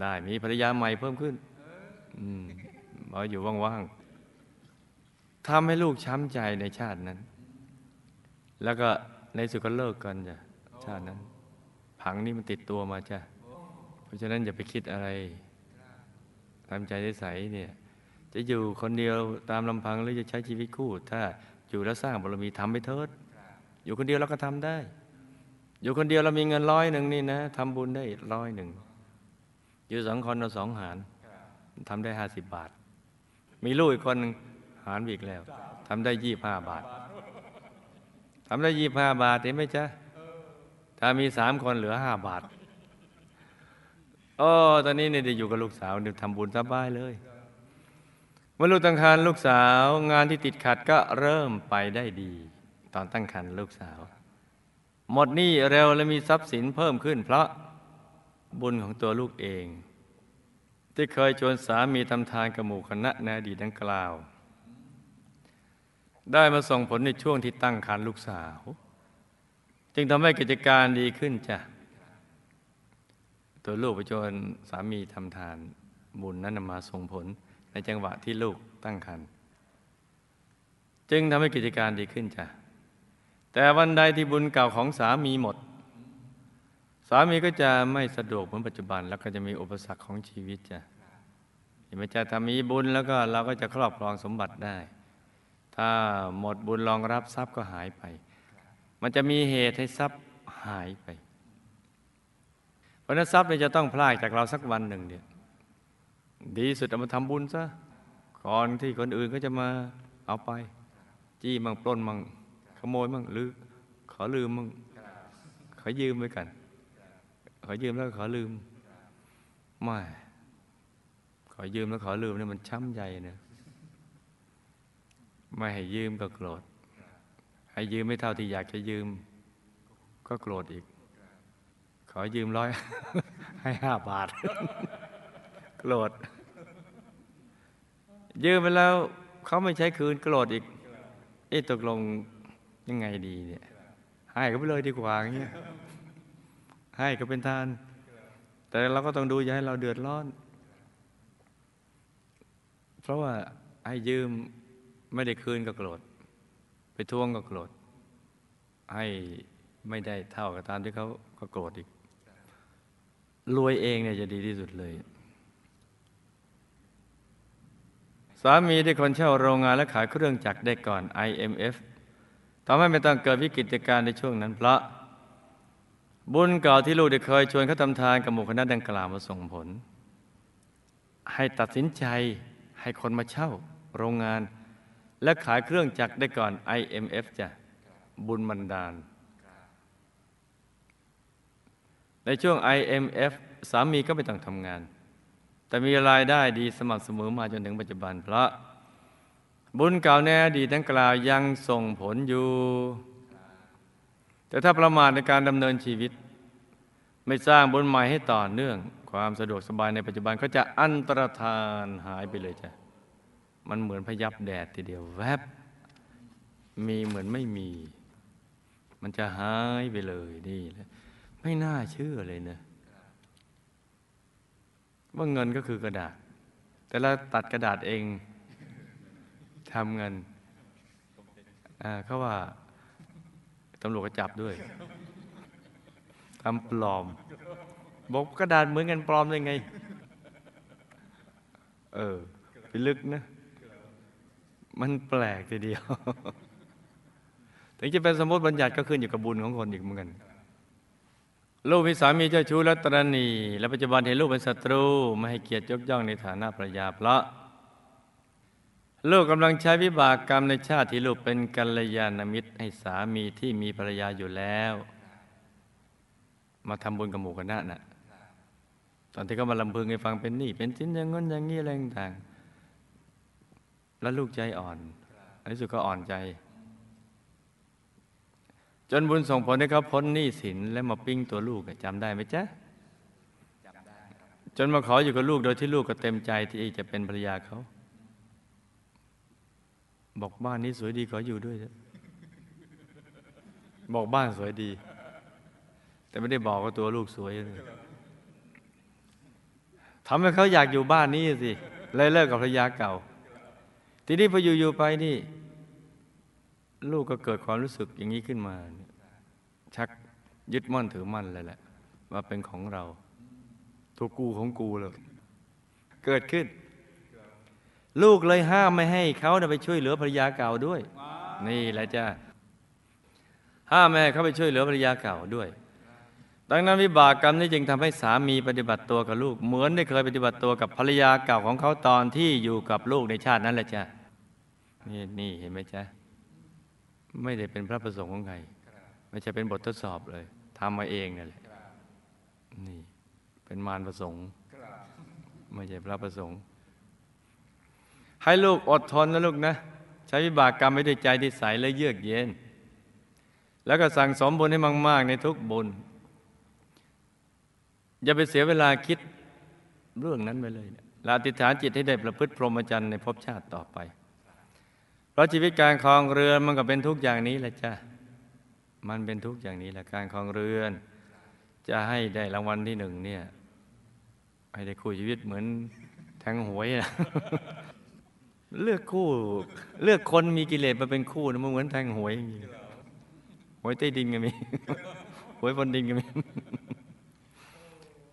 ได้มีภรรยาใหม่เพิ่มขึ้นอืมมาอยู่ว่างๆทำให้ลูกช้ำใจในชาตินั้น แล้วก็ในสุดก็เลิกกันจ้ะชาตินั้น ผังนี้มันติดตัวมาจ้ะ ราะฉะนั้นอย่าไปคิดอะไรทำใจใสๆเนี่ย จะอยู่คนเดียวตามลำพังหรือจะใช้ชีวิตคู่ ถ้าอยู่แล้วสร้างบารมีทำไปเถิดอยู่คนเดียวเราก็ทำได้ อยู่คนเดียวเรามีเงินร้อยหนึ่งนี่นะทำบุญได้ร้อยหนึ่งอยู่สองคนเราสองหารทำได้ห้าสิบบาท มีลูกอีกคนหนึ่งหารอีกแล้วทำได้ยี่ห้าบาททำได้ยี่ห้าบาทเห็นไหมจ๊ะถ้ามีสามคนเหลือห้าบาท โอ้ตอนนี้เนี่ยได้อยู่กับลูกสาวเนี่ยทำบุญสบายเลยเมื่อลูกตั้งครรภ์ลูกสาวงานที่ติดขัดก็เริ่มไปได้ดี ตอนตั้งครรภ์ลูกสาว หมดหนี้เร็วและมีทรัพย์สินเพิ่มขึ้น เพราะบุญของตัวลูกเอง ที่เคยชวนสามีทำทานกับหมู่คณะในอดีตดังกล่าว ได้มาส่งผลในช่วงที่ตั้งครรภ์ลูกสาว จึงทำให้กิจการดีขึ้นจ้ะ ตัวลูกไปชวนสามีทำทาน บุญนั้นมาส่งผลในจังหวะที่ลูกตั้งครรภ์จึงทำให้กิจการดีขึ้นจ้ะแต่วันใดที่บุญเก่าของสามีหมด สามีก็จะไม่สะดวกเหมือนปัจจุบัน แล้วก็จะมีอุปสรรคของชีวิตจ้ะเห็นไหมจ๊ะถ้ามีบุญแล้วก็เราก็จะครอบครองสมบัติได้ ถ้าหมดบุญรองรับทรัพย์ก็หายไป มันจะมีเหตุให้ทรัพย์หายไป ราะนั้นทรัพย์เนี่ยจะต้องพลากจากเราสักวันหนึ่งเนี่ยดีสุดเอามาทำบุญซะก่อนที่คนอื่นก็จะมาเอาไป จี้มั่งปล้นมั่งขโมยมั่งหรือขอลืมมั่งขอยืมไว้กัน ขอยืมแล้วขอลืมไม่ขอยืมแล้วขอลืมเนี่ยมันช้ำใจนะไม่ให้ยืมก็โกรธ ให้ยืมไม่เท่าที่อยากจะยืม ก็โกรธอีก ขอยืมร้อยให้ห้าบาท โกรธ ยืมไปแล้วเขาไม่ใช้คืนโกรธอีกเอ๊ะตกลงยังไงดีเนี่ย ให้ก็ไปเลยดีกว่าอย่างเงี้ยให้ก็เป็นทาน แต่เราก็ต้องดูอย่าให้เราเดือดร้อน เพราะว่าให้ยืมไม่ได้คืนก็โกรธ ไปทวงก็โกรธ ให้ไม่ได้เท่ากับตามที่เขาก็โกรธอีก รวยเองเนี่ยจะดีที่สุดเลย สามีที่คนเช่าโรงงานและขายเครื่องจักรได้ก่อน IMF ทำให้ไม่ต้องเกิดวิกฤตการณ์ในช่วงนั้นเพราะ บุญเก่าที่ลูกได้เคยชวนเขาทำทานกับหมู่คณะดังกล่าวมาส่งผล ให้ตัดสินใจให้คนมาเช่าโรงงาน และขายเครื่องจักรได้ก่อน IMF จ้ะบุญบันดาล ในช่วง IMF สามีก็ไม่ต้องทำงาน แต่มีรายได้ดีสม่ำเสมอมาจนถึงปัจจุบันเพราะ บุญเก่าในอดีตดังกล่าวยังส่งผลอยู่ แต่ถ้าประมาทในการดำเนินชีวิต ไม่สร้างบุญใหม่ให้ต่อเนื่อง ความสะดวกสบายในปัจจุบันก็จะอันตรธานหายไปเลยจ้ะมันเหมือนพยับแดดทีเดียวแวบ มีเหมือนไม่มี มันจะหายไปเลยนี่แหละ ไม่น่าเชื่อเลยนะว่าเงินก็คือกระดาษ แต่เราตัดกระดาษเองทำเงินอ่าเขาว่าตำรวจก็จับด้วยทำปลอม บอกกระดาษเหมือนกันปลอมได้ไง เออไปลึกนะ มันแปลกทีเดียว ถึงจะเป็นสมมติบัญญัติก็ขึ้นอยู่กับบุญของคนอีกเหมือนกัน ลูกมีสามีเจ้าชู้และตรณี และปัจจุบันเห็นลูกเป็นศัตรูไม่ให้เกียรติยกย่องในฐานะภรรยาเพราะ ลูกกำลังใช้วิบากกรรมในชาติที่ลูกเป็นกัลยาณมิตรให้สามีที่มีภรรยาอยู่แล้ว มาทำบุญกับหมู่คณะน่ะตอนที่เขามาลำพึงให้ฟังเป็นนี่ เป็นชิ้นอย่างง้นอย่างนี้อะไรต่างๆแล้วลูกใจอ่อนในที่สุดก็อ่อนใจ จนบุญส่งผลให้เขาพ้นหนี้สินและมาปิ้งตัวลูกอะจำได้ไหมจ๊ะจนมาขออยู่กับลูกโดยที่ลูกก็เต็มใจที่จะเป็นภรรยาเขา บอกบ้านนี้สวยดีขออยู่ด้วยเถอะบอกบ้านสวยดี แต่ไม่ได้บอกว่าตัวลูกสวยเลยทำให้เขาอยากอยู่บ้านนี้สิเลยเลิกกับภรรยาเก่า ทีนี้พออยู่ๆไปนี่ ลูกก็เกิดความรู้สึกอย่างนี้ขึ้นมา ชักยึดมั่นถือมั่นเลยแหละว่าเป็นของเรา ตัวกูของกูเลยเกิดขึ้น ลูกเลยห้ามไม่ให้เขาไปช่วยเหลือภรรยาเก่าด้วย นี่แหละจ้าห้ามแม่ให้เขาไปช่วยเหลือภรรยาเก่าด้วย ดังนั้นวิบากกรรมนี้จึงทำให้สามีปฏิบัติตัวกับลูก เหมือนได้เคยปฏิบัติตัวกับภรรยาเก่าของเขาตอนที่อยู่กับลูกในชาตินั้นแหละจ้ะนี่นี่เห็นไหมจ๊ะไม่ได้เป็นพระประสงค์ของใคร ไม่ใช่เป็นบททดสอบเลยทำมาเองนั่นแหละนี่เป็นมารประสงค์ไม่ใช่พระประสงค์ ให้ลูกอดทนนะลูกนะ ใช้วิบากกรรมไม่ด้วยใจที่ใสและเยือกเย็น แล้วก็สั่งสมบุญให้มากๆในทุกบุญ อย่าไปเสียเวลาคิดเรื่องนั้นไปเลยละอธิฐานจิตให้ได้ประพฤติพรหมจรรย์ในภพชาติต่อไป เพราะชีวิตการครองเรือมันก็เป็นทุกอย่างนี้แหละจ้ะ มันเป็นทุกข์อย่างนี้แหละการครองเรือน จะให้ได้รางวัลที่หนึ่งเนี่ยให้ได้คู่ชีวิตเหมือนแทงหวยอะเลือกคู่ เลือกคนมีกิเลสมาเป็นคู่นะมันเหมือนแทงหวยอย่างนี้หวยใต้ดินก็มีหวยบนดินก็มี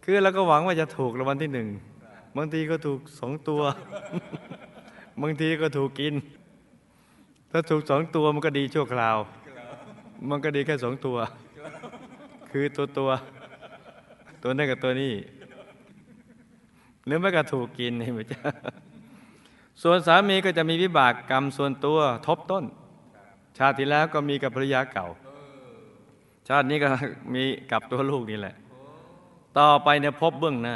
คือเราก็หวังว่าจะถูกรางวัลที่หนึ่งบางทีก็ถูกสองตัว บางทีก็ถูกกิน ถ้าถูกสองตัวมันก็ดีชั่วคราว มันก็ดีแค่สองตัว คือตัวตัว ตัวนั่นกับตัวนี้หรือไม่ก็ถูกกินเห็นไหมจ๊ะส่วนสามีก็จะมีวิบากกรรมส่วนตัวทบต้น ชาติที่แล้วก็มีกับภรรยาเก่า ชาตินี้ก็มีกับตัวลูกนี่แหละ ต่อไปเนี่ยพบเบื้องหน้า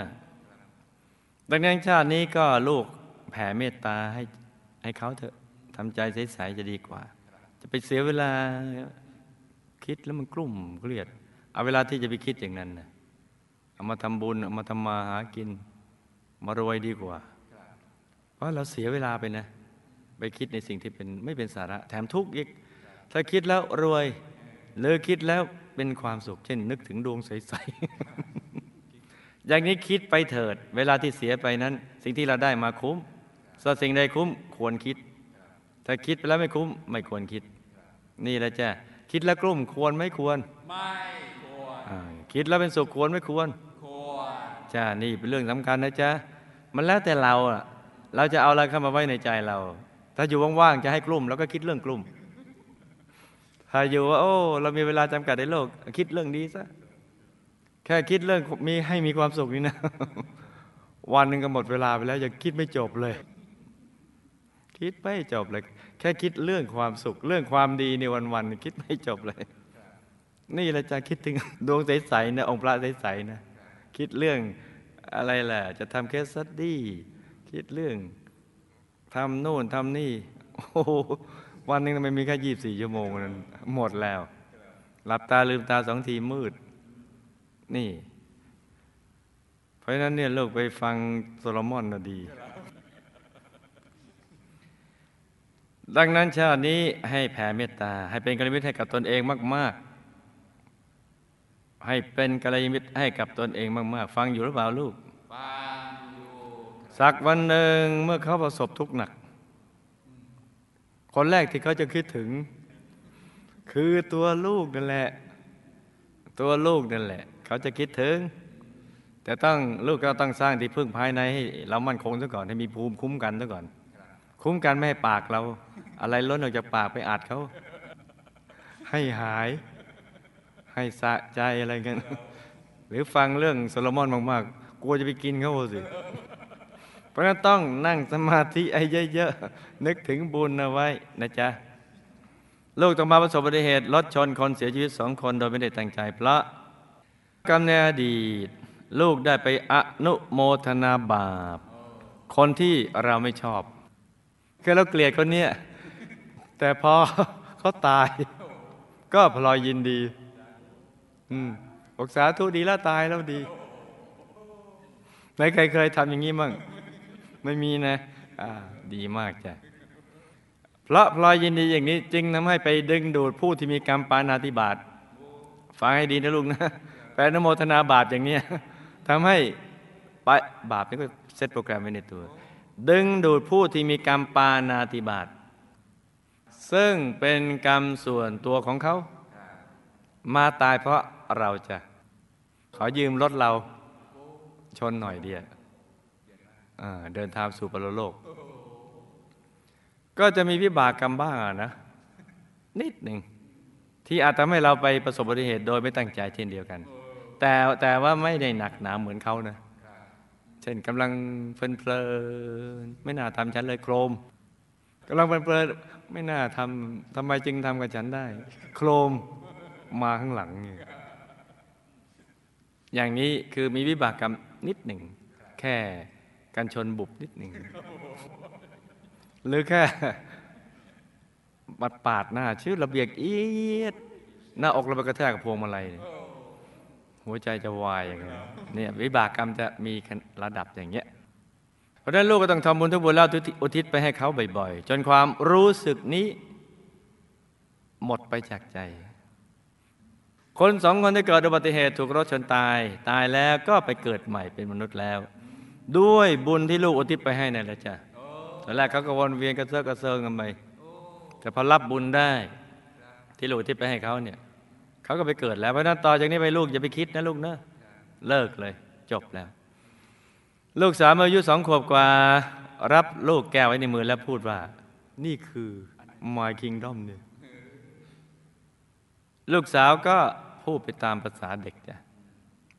ดังนั้นชาตินี้ก็ลูกแผ่เมตตาให้ให้เขาเถอะทำใจใสๆจะดีกว่า จะไปเสียเวลา คิดแล้วมันกลุ่มเครียด เอาเวลาที่จะไปคิดอย่างนั้นนะเอามาทำบุญเอามาทำมาหากิน มารวยดีกว่า เพราะเราเสียเวลาไปนะ ไปคิดในสิ่งที่เป็นไม่เป็นสาระ แถมทุกข์อีก ถ้าคิดแล้วรวยหรือคิดแล้วเป็นความสุข เช่น นึกถึงดวงใสๆอย่างนี้คิดไปเถิด เวลาที่เสียไปนั้น สิ่งที่เราได้มาคุ้มส่วนสิ่งใดคุ้มควรคิด ถ้าคิดไปแล้วไม่คุ้มไม่ควรคิด นี่แหละจ้ะ คิดแล้วกลุ้มควรไม่ควร ไม่ควรอ่าคิดแล้วเป็นสุขควรไม่ควร ควรจ้านี่เป็นเรื่องสำคัญนะจ๊ะ มันแล้วแต่เราอะเราจะเอาอะไรเข้ามาไว้ในใจเรา ถ้าอยู่ว่างๆจะให้กลุ่มเราก็คิดเรื่องกลุ่ม ถ้าอยู่ว่าโอ้เรามีเวลาจำกัดในโลก คิดเรื่องดีซะ แค่คิดเรื่องมีให้มีความสุขนี่นะ วันหนึ่งก็หมดเวลาไปแล้วยังคิดไม่จบเลย คิดไม่จบเลย แค่คิดเรื่องความสุข เรื่องความดีในวันๆนี่คิดไม่จบเลย นี่แหละจะคิดถึงดวงใสๆนะองค์พระใสๆนะคิดเรื่องอะไรแหละจะทำเคสสตดี้คิดเรื่องทำโน่นทำนี่โอ้วันหนึ่งทำไมมีแค่ยี่สี่ชั่วโมงนั้นหมดแล้ว หลับตาลืมตาสองทีมืด นี่ เพราะฉะนั้นเนี่ยลูกไปฟังโซโลมอนนะดี ดังนั้นชาตินี้ให้แผ่เมตตา ให้เป็นกัลยาณมิตรให้กับตนเองมาก ๆ ให้เป็นกัลยาณมิตรให้กับตนเองมาก ๆ ฟังอยู่หรือเปล่าลูกฟังอยู่สักวันหนึ่งเมื่อเขาประสบทุกข์หนัก คนแรกที่เขาจะคิดถึง คือตัวลูกนั่นแหละ ตัวลูกนั่นแหละ เขาจะคิดถึง แต่ต้องลูกก็ต้องสร้างที่พึ่งภายในให้เรามั่นคงซะก่อนให้มีภูมิคุ้มกันซะก่อน คุ้มกันไม่ให้ปากเรา อะไรล้นออกจากปากไปอัดเขา ให้หาย ให้สะใจอะไรกัน หรือฟังเรื่องโซโลมอนมากๆ กลัวจะไปกินเขาสิ เพราะนั้นต้องนั่งสมาธิไอ้เยอะๆ นึกถึงบุญเอาไว้นะจ๊ะ ลูกต้องมาประสบอุบัติเหตุรถชนคนเสียชีวิตสองคนโดยไม่ได้ตั้งใจ เพราะกรรมในอดีต ลูกได้ไปอนุโมทนาบาป คนที่เราไม่ชอบคือเราเกลียดคนเนี้ย แต่พอเขาตาย ก็พลอยยินดี อืมบอกสาธุดีแล้วตายแล้วดีไหนใครเคยทำอย่างนี้มั่งไม่มีนะ อ่า ดีมากจ้ะเพราะพลอยยินดีอย่างนี้ จึงทำให้ไปดึงดูดผู้ที่มีกรรมปานาติบาตฟังให้ดีนะลูกนะแปลนโมทนาบาปอย่างนี้ทำให้ไปบาปนี่ก็เซตโปรแกรมไว้ในตัว ดึงดูดผู้ที่มีกรรมปานาติบาต ซึ่งเป็นกรรมส่วนตัวของเขา มาตายเพราะเราจะ ขอยืมรถเราชนหน่อยเดียวเดินทางสู่ปรโลก ก็จะมีวิบากกรรมบ้างะนะ นิดหนึ่ง ที่อาจทำให้เราไปประสบอุบัติเหตุโดยไม่ตั้งใจเช่นเดียวกัน แต่แต่ว่าไม่ได้หนักหนาเหมือนเขานะ เช่นกำลังเพลินไม่น่าทำฉันเลยโครมกำลังเพลิน ไม่น่าทำทำไมจึงทำกับฉันได้ โครมมาข้างหลัง อย่างนี้คือมีวิบากกรรมนิดหนึ่ง แค่การชนบุบนิดหนึ่ง หรือแค่บัดปาดหน้า ชื่อระเบียกเอียด หน้าอกเราไปกระแทกกับพวงมาลัยเนี่ยหัวใจจะวายอย่างเงี้ยเนี่ยวิบากกรรมจะมีระดับอย่างเงี้ย เพราะนั้นลูกก็ต้องทำบุญทุกบุญแล้วอุทิศไปให้เขาบ่อยๆ จนความรู้สึกนี้หมดไปจากใจ คนสองคนที่เกิดอุบัติเหตุถูกรถชนตาย ตายแล้วก็ไปเกิดใหม่เป็นมนุษย์แล้ว ด้วยบุญที่ลูกอุทิศไปให้นั่นแหละจ้ะตอนแรกเขาก็วนเวียนกระเซาะกระเซิงกันไปแต่พอรับบุญได้ ที่ลูกอุทิศไปให้เขาเนี่ยเขาก็ไปเกิดแล้วเพราะนั้นต่อจากนี้ไปลูกอย่าไปคิดนะลูกนะเลิกเลย จบแล้ว ลูกสาวอายุสองขวบกว่า รับลูกแก้วไว้ในมือแล้วพูดว่า นี่คือ my kingdom เนี่ยลูกสาวก็พูดไปตามภาษาเด็กจ้ะ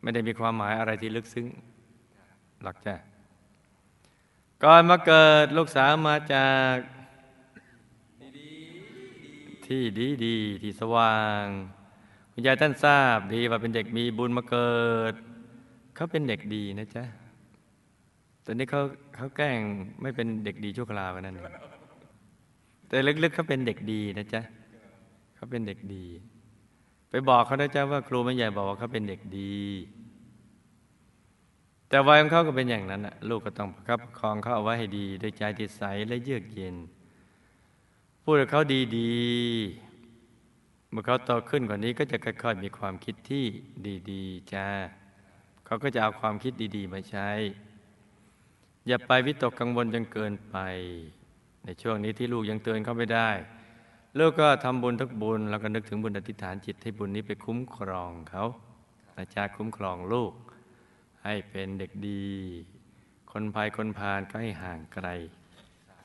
ไม่ได้มีความหมายอะไรที่ลึกซึ้งหรอกจ้ะก่อนมาเกิดลูกสาวมาจากที่ดีดีที่สว่าง คุณยายท่านทราบดีว่าเป็นเด็กมีบุญมาเกิด เขาเป็นเด็กดีนะจ๊ะ ตอนนี้เขาเขาแกล้งไม่เป็นเด็กดีชั่วคราวนั่นเองแต่ลึกๆเขาเป็นเด็กดีนะจ๊ะเขาเป็นเด็กดี ไปบอกเขานะจ๊ะว่า ครูไม่ใหญ่บอกว่าเขาเป็นเด็กดี แต่วัยของเขาก็เป็นอย่างนั้นนะลูกก็ต้องประคับประคองเขาเอาไว้ให้ดีด้วยใจที่ใสและเยือกเย็น พูดกับเขาดีๆเมื่อเขาโตขึ้นกว่านี้ก็จะค่อยๆมีความคิดที่ดีๆจ้าเขาก็จะเอาความคิดดี ๆ มาใช้ อย่าไปวิตกกังวลจนเกินไป ในช่วงนี้ที่ลูกยังเตือนเขาไม่ได้ ลูกก็ทำบุญทุกบุญ แล้วก็นึกถึงบุญอธิษฐานจิตให้บุญนี้ไปคุ้มครองเขาอาจารย์คุ้มครองลูก ให้เป็นเด็กดี คนภัยคนพาลก็ให้ห่างไกล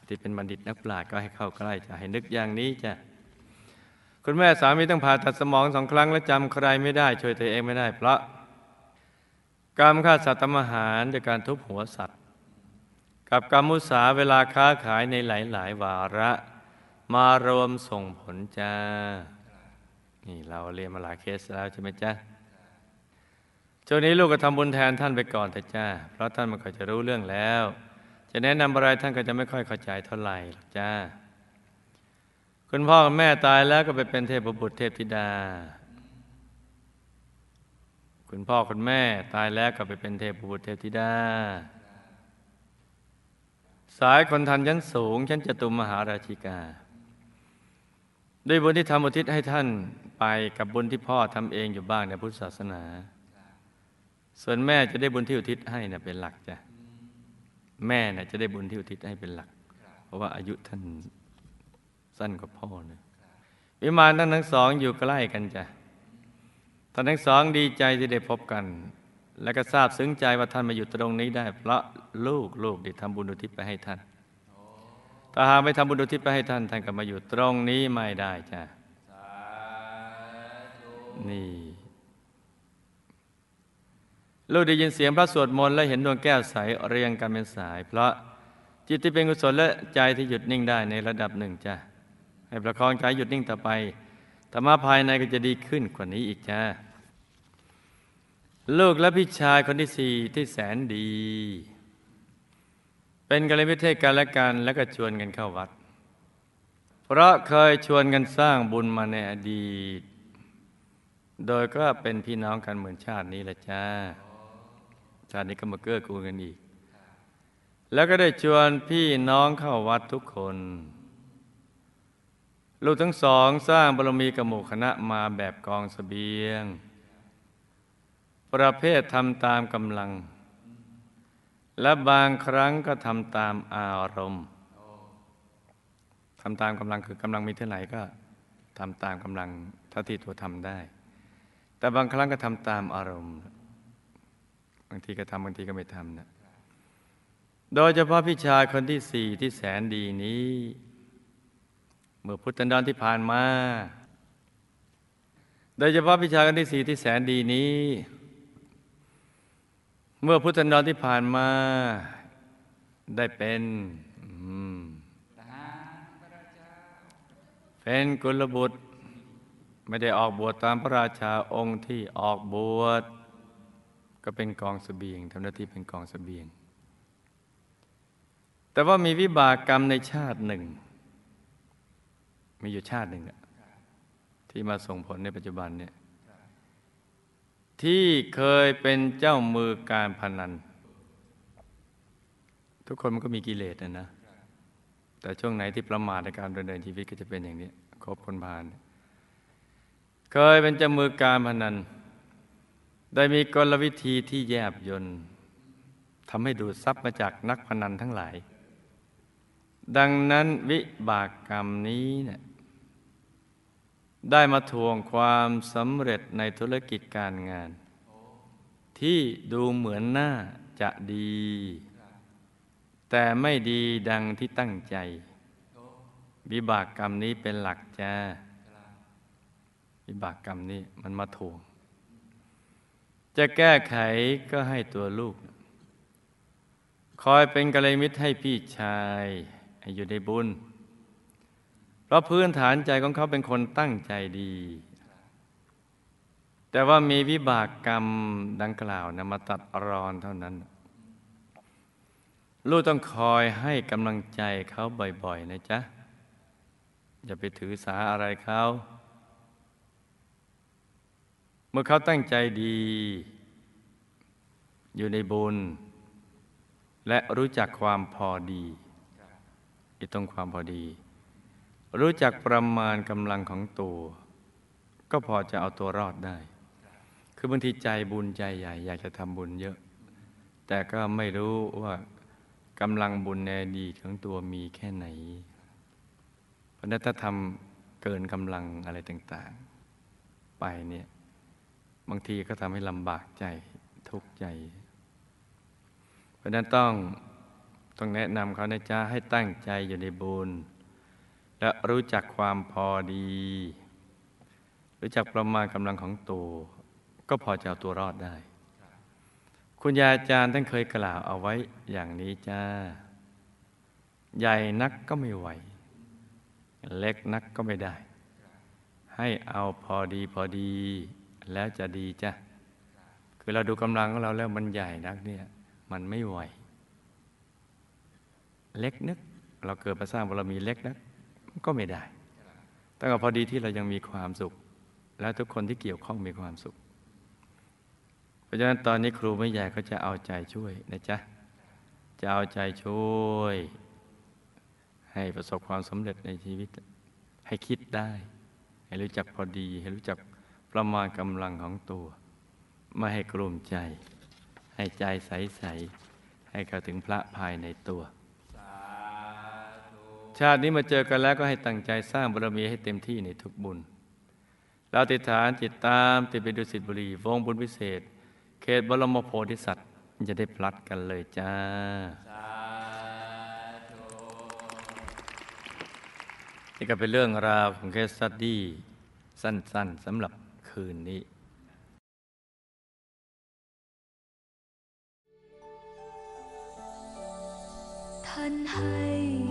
ที่เป็นบัณฑิตนักปราชญ์ก็ให้เข้าใกล้จะให้นึกอย่างนี้จ้ะคุณแม่สามีต้องผ่าตัดสมองสองครั้งแล้วจำใครไม่ได้ช่วยตัวเองไม่ได้ เพราะกรรมฆ่าสัตว์ทำอาหารด้วยการทุบหัวสัตว์ กับกรรมุสาเวลาค้าขายในหลาย ๆ วาระ มารวมส่งผลจ้า นี่เราเรียนมาหลายเคสแล้วใช่ไหมจ้าช่วงนี้ลูกก็ทำบุญแทนท่านไปก่อนแต่จ้า เพราะท่านมันก็จะรู้เรื่องแล้ว จะแนะนำอะไรท่านก็จะไม่ค่อยเข้าใจเท่าไหร่หรอกจ้า คุณพ่อกับแม่ตายแล้วก็ไปเป็นเทพบุตรเทพธิดา คุณพ่อคุณแม่ตายแล้วก็ไปเป็นเทพบุตรเทพธิดา สายคนทันชั้นสูงชั้นจตุมมหาราชิกา ด้วยบุญที่ทำอุทิศให้ท่านไปกับบุญที่พ่อทำเองอยู่บ้างในพุทธศาสนา ส่วนแม่จะได้บุญที่อุทิศให้นะเป็นหลักจ้ะแม่นะจะได้บุญที่อุทิศให้เป็นหลัก เพราะว่าอายุท่านสั้นกว่าพ่อนะวิมานทั้งทั้งสองอยู่ใกล้กันจ้ะท่านทั้งสองดีใจที่ได้พบกัน และก็ทราบซึ้งใจว่าท่านมาอยู่ตรงนี้ได้ เพราะลูกลูกได้ทำบุญอุทิศไปให้ท่านถ้าหากไม่ทำบุญอุทิศไปให้ท่าน ท่านก็มาอยู่ตรงนี้ไม่ได้จ้ะนี่ลูกได้ยินเสียงพระสวดมนต์และเห็นดวงแก้วใสเรียงกันเป็นสาย เพราะจิตที่เป็นกุศลและใจที่หยุดนิ่งได้ในระดับหนึ่งจ้ะให้ประคองใจหยุดนิ่งต่อไปธรรมะภายในก็จะดีขึ้นกว่านี้อีกจ้า ลูกและพี่ชายคนที่สี่ที่แสนดี เป็นกัลยาณมิตรกันและกันแล้วก็ชวนกันเข้าวัด เพราะเคยชวนกันสร้างบุญมาในอดีต โดยก็เป็นพี่น้องกันเหมือนชาตินี้แหละจ้า ชาตินี้ก็มาเกื้อกูลกันอีก แล้วก็ได้ชวนพี่น้องเข้าวัดทุกคน ลูกทั้งสองสร้างบารมีกับหมู่คณะมาแบบกองสเสบียง ประเภททำตามกำลัง และบางครั้งก็ทำตามอารมณ์ทำตามกำลังคือกำลังมีเท่าไหร่ก็ทำตามกำลังเท่าที่ตัวทำได้ แต่บางครั้งก็ทำตามอารมณ์ บางทีก็ทำบางทีก็ไม่ทำนะโดยเฉพาะพี่ชายคนที่สี่ที่แสนดีนี้ เมื่อพุทธันดรที่ผ่านมา โดยเฉพาะพี่ชายคนที่สี่ที่แสนดีนี้ เมื่อพุทธันดรที่ผ่านมาได้เป็นเป็นกุลบุตร ไม่ได้ออกบวชตามพระราชาองค์ที่ออกบวชก็เป็นกองสเสบียงทำหน้าที่เป็นกองสเสบียง แต่ว่ามีวิบากกรรมในชาติหนึ่ง มีอยู่ชาติหนึ่งอะที่มาส่งผลในปัจจุบันเนี่ย ที่เคยเป็นเจ้ามือการพนัน ทุกคนมันก็มีกิเลสนะนะ แต่ช่วงไหนที่ประมาทในการดำเนินชีวิตก็จะเป็นอย่างนี้ครบคนพาลเคยเป็นเจ้ามือการพนัน ได้มีกลวิธีที่แยบยนต์ทำให้ดูดทรัพย์มาจากนักพนันทั้งหลาย ดังนั้นวิบากกรรมนี้เนี่ย ได้มาทวงความสำเร็จในธุรกิจการงาน ที่ดูเหมือนหน้าจะดี แต่ไม่ดีดังที่ตั้งใจ วิบากกรรมนี้เป็นหลักจ้าวิบากกรรมนี้มันมาทวง จะแก้ไขก็ให้ตัวลูก คอยเป็นกัลยมิตรให้พี่ชาย ให้อยู่ในบุญ เพราะพื้นฐานใจของเขาเป็นคนตั้งใจดี แต่ว่ามีวิบากกรรมดังกล่าวนะมาตัดรอนเท่านั้น ลูกต้องคอยให้กำลังใจเขาบ่อยๆ นะจ๊ะ อย่าไปถือสาอะไรเขา เมื่อเขาตั้งใจดี อยู่ในบุญ และรู้จักความพอดีอีตรงความพอดี รู้จักประมาณกำลังของตัว ก็พอจะเอาตัวรอดได้ คือบางทีใจบุญใจใหญ่ อยากจะทำบุญเยอะ แต่ก็ไม่รู้ว่ากำลังบุญในอดีตของตัวมีแค่ไหน เพราะนั้นถ้าทำเกินกำลังอะไรต่างๆ ไปเนี่ย บางทีก็ทำให้ลำบากใจทุกข์ใจ เพราะนั้นต้องต้องแนะนำเขานะจ๊ะให้ตั้งใจอยู่ในบุญ และรู้จักความพอดี รู้จักประมาณกำลังของตัว ก็พอจะเอาตัวรอดได้ คุณยาอาจารย์ท่านเคยกล่าวเอาไว้อย่างนี้จ้า ใหญ่นักก็ไม่ไหว เล็กนักก็ไม่ได้ ให้เอาพอดีพอดี แล้วจะดีจ้ะคือเราดูกำลังของเราแล้วมันใหญ่นักเนี่ย มันไม่ไหว เล็กนึก เราเกิดมาสร้างบารมีเล็กนัก ก็ไม่ได้ต้งเอาพอดีที่เรายังมีความสุข และทุกคนที่เกี่ยวข้องมีความสุข เพราะฉะนั้นตอนนี้ครูไม่ใหญ่ก็จะเอาใจช่วยนะจ๊ะจะเอาใจช่วย ให้ประสบความสำเร็จในชีวิต ให้คิดได้ ให้รู้จักพอดี ให้รู้จักประมาณกำลังของตัว ไม่ให้กลุ่มใจ ให้ใจใส ๆ ให้เข้าถึงพระภายในตัว ชาตินี้มาเจอกันแล้วก็ให้ตั้งใจสร้างบารมีให้เต็มที่ในทุกบุญ เราติดฐานจิตตามติดไปดูสิทธิบุรีวงบุญพิเศษ เขตบรมโพธิสัตว์จะได้พลัดกันเลยจ้านี่ก็เป็นเรื่องราวของเคสสตดี้สั้นๆสำหรับคืนนี้ท่านให้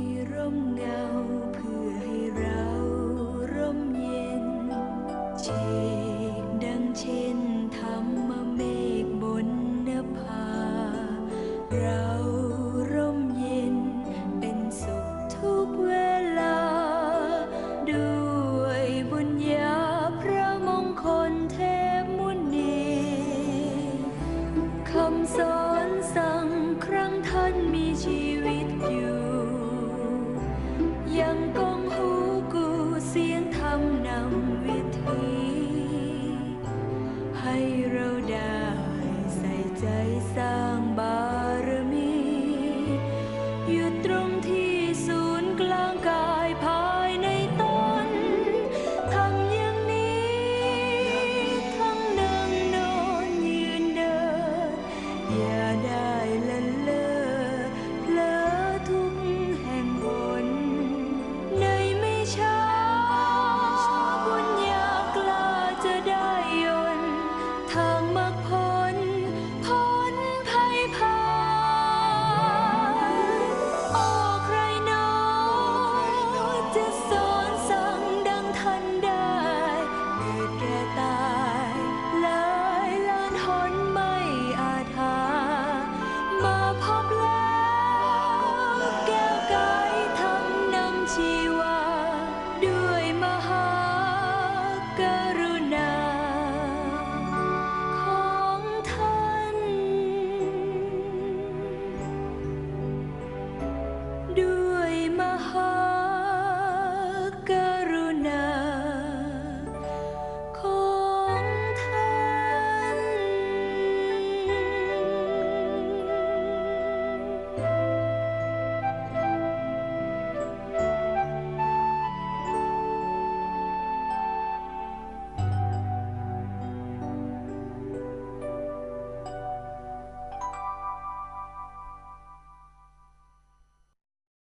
Majesty.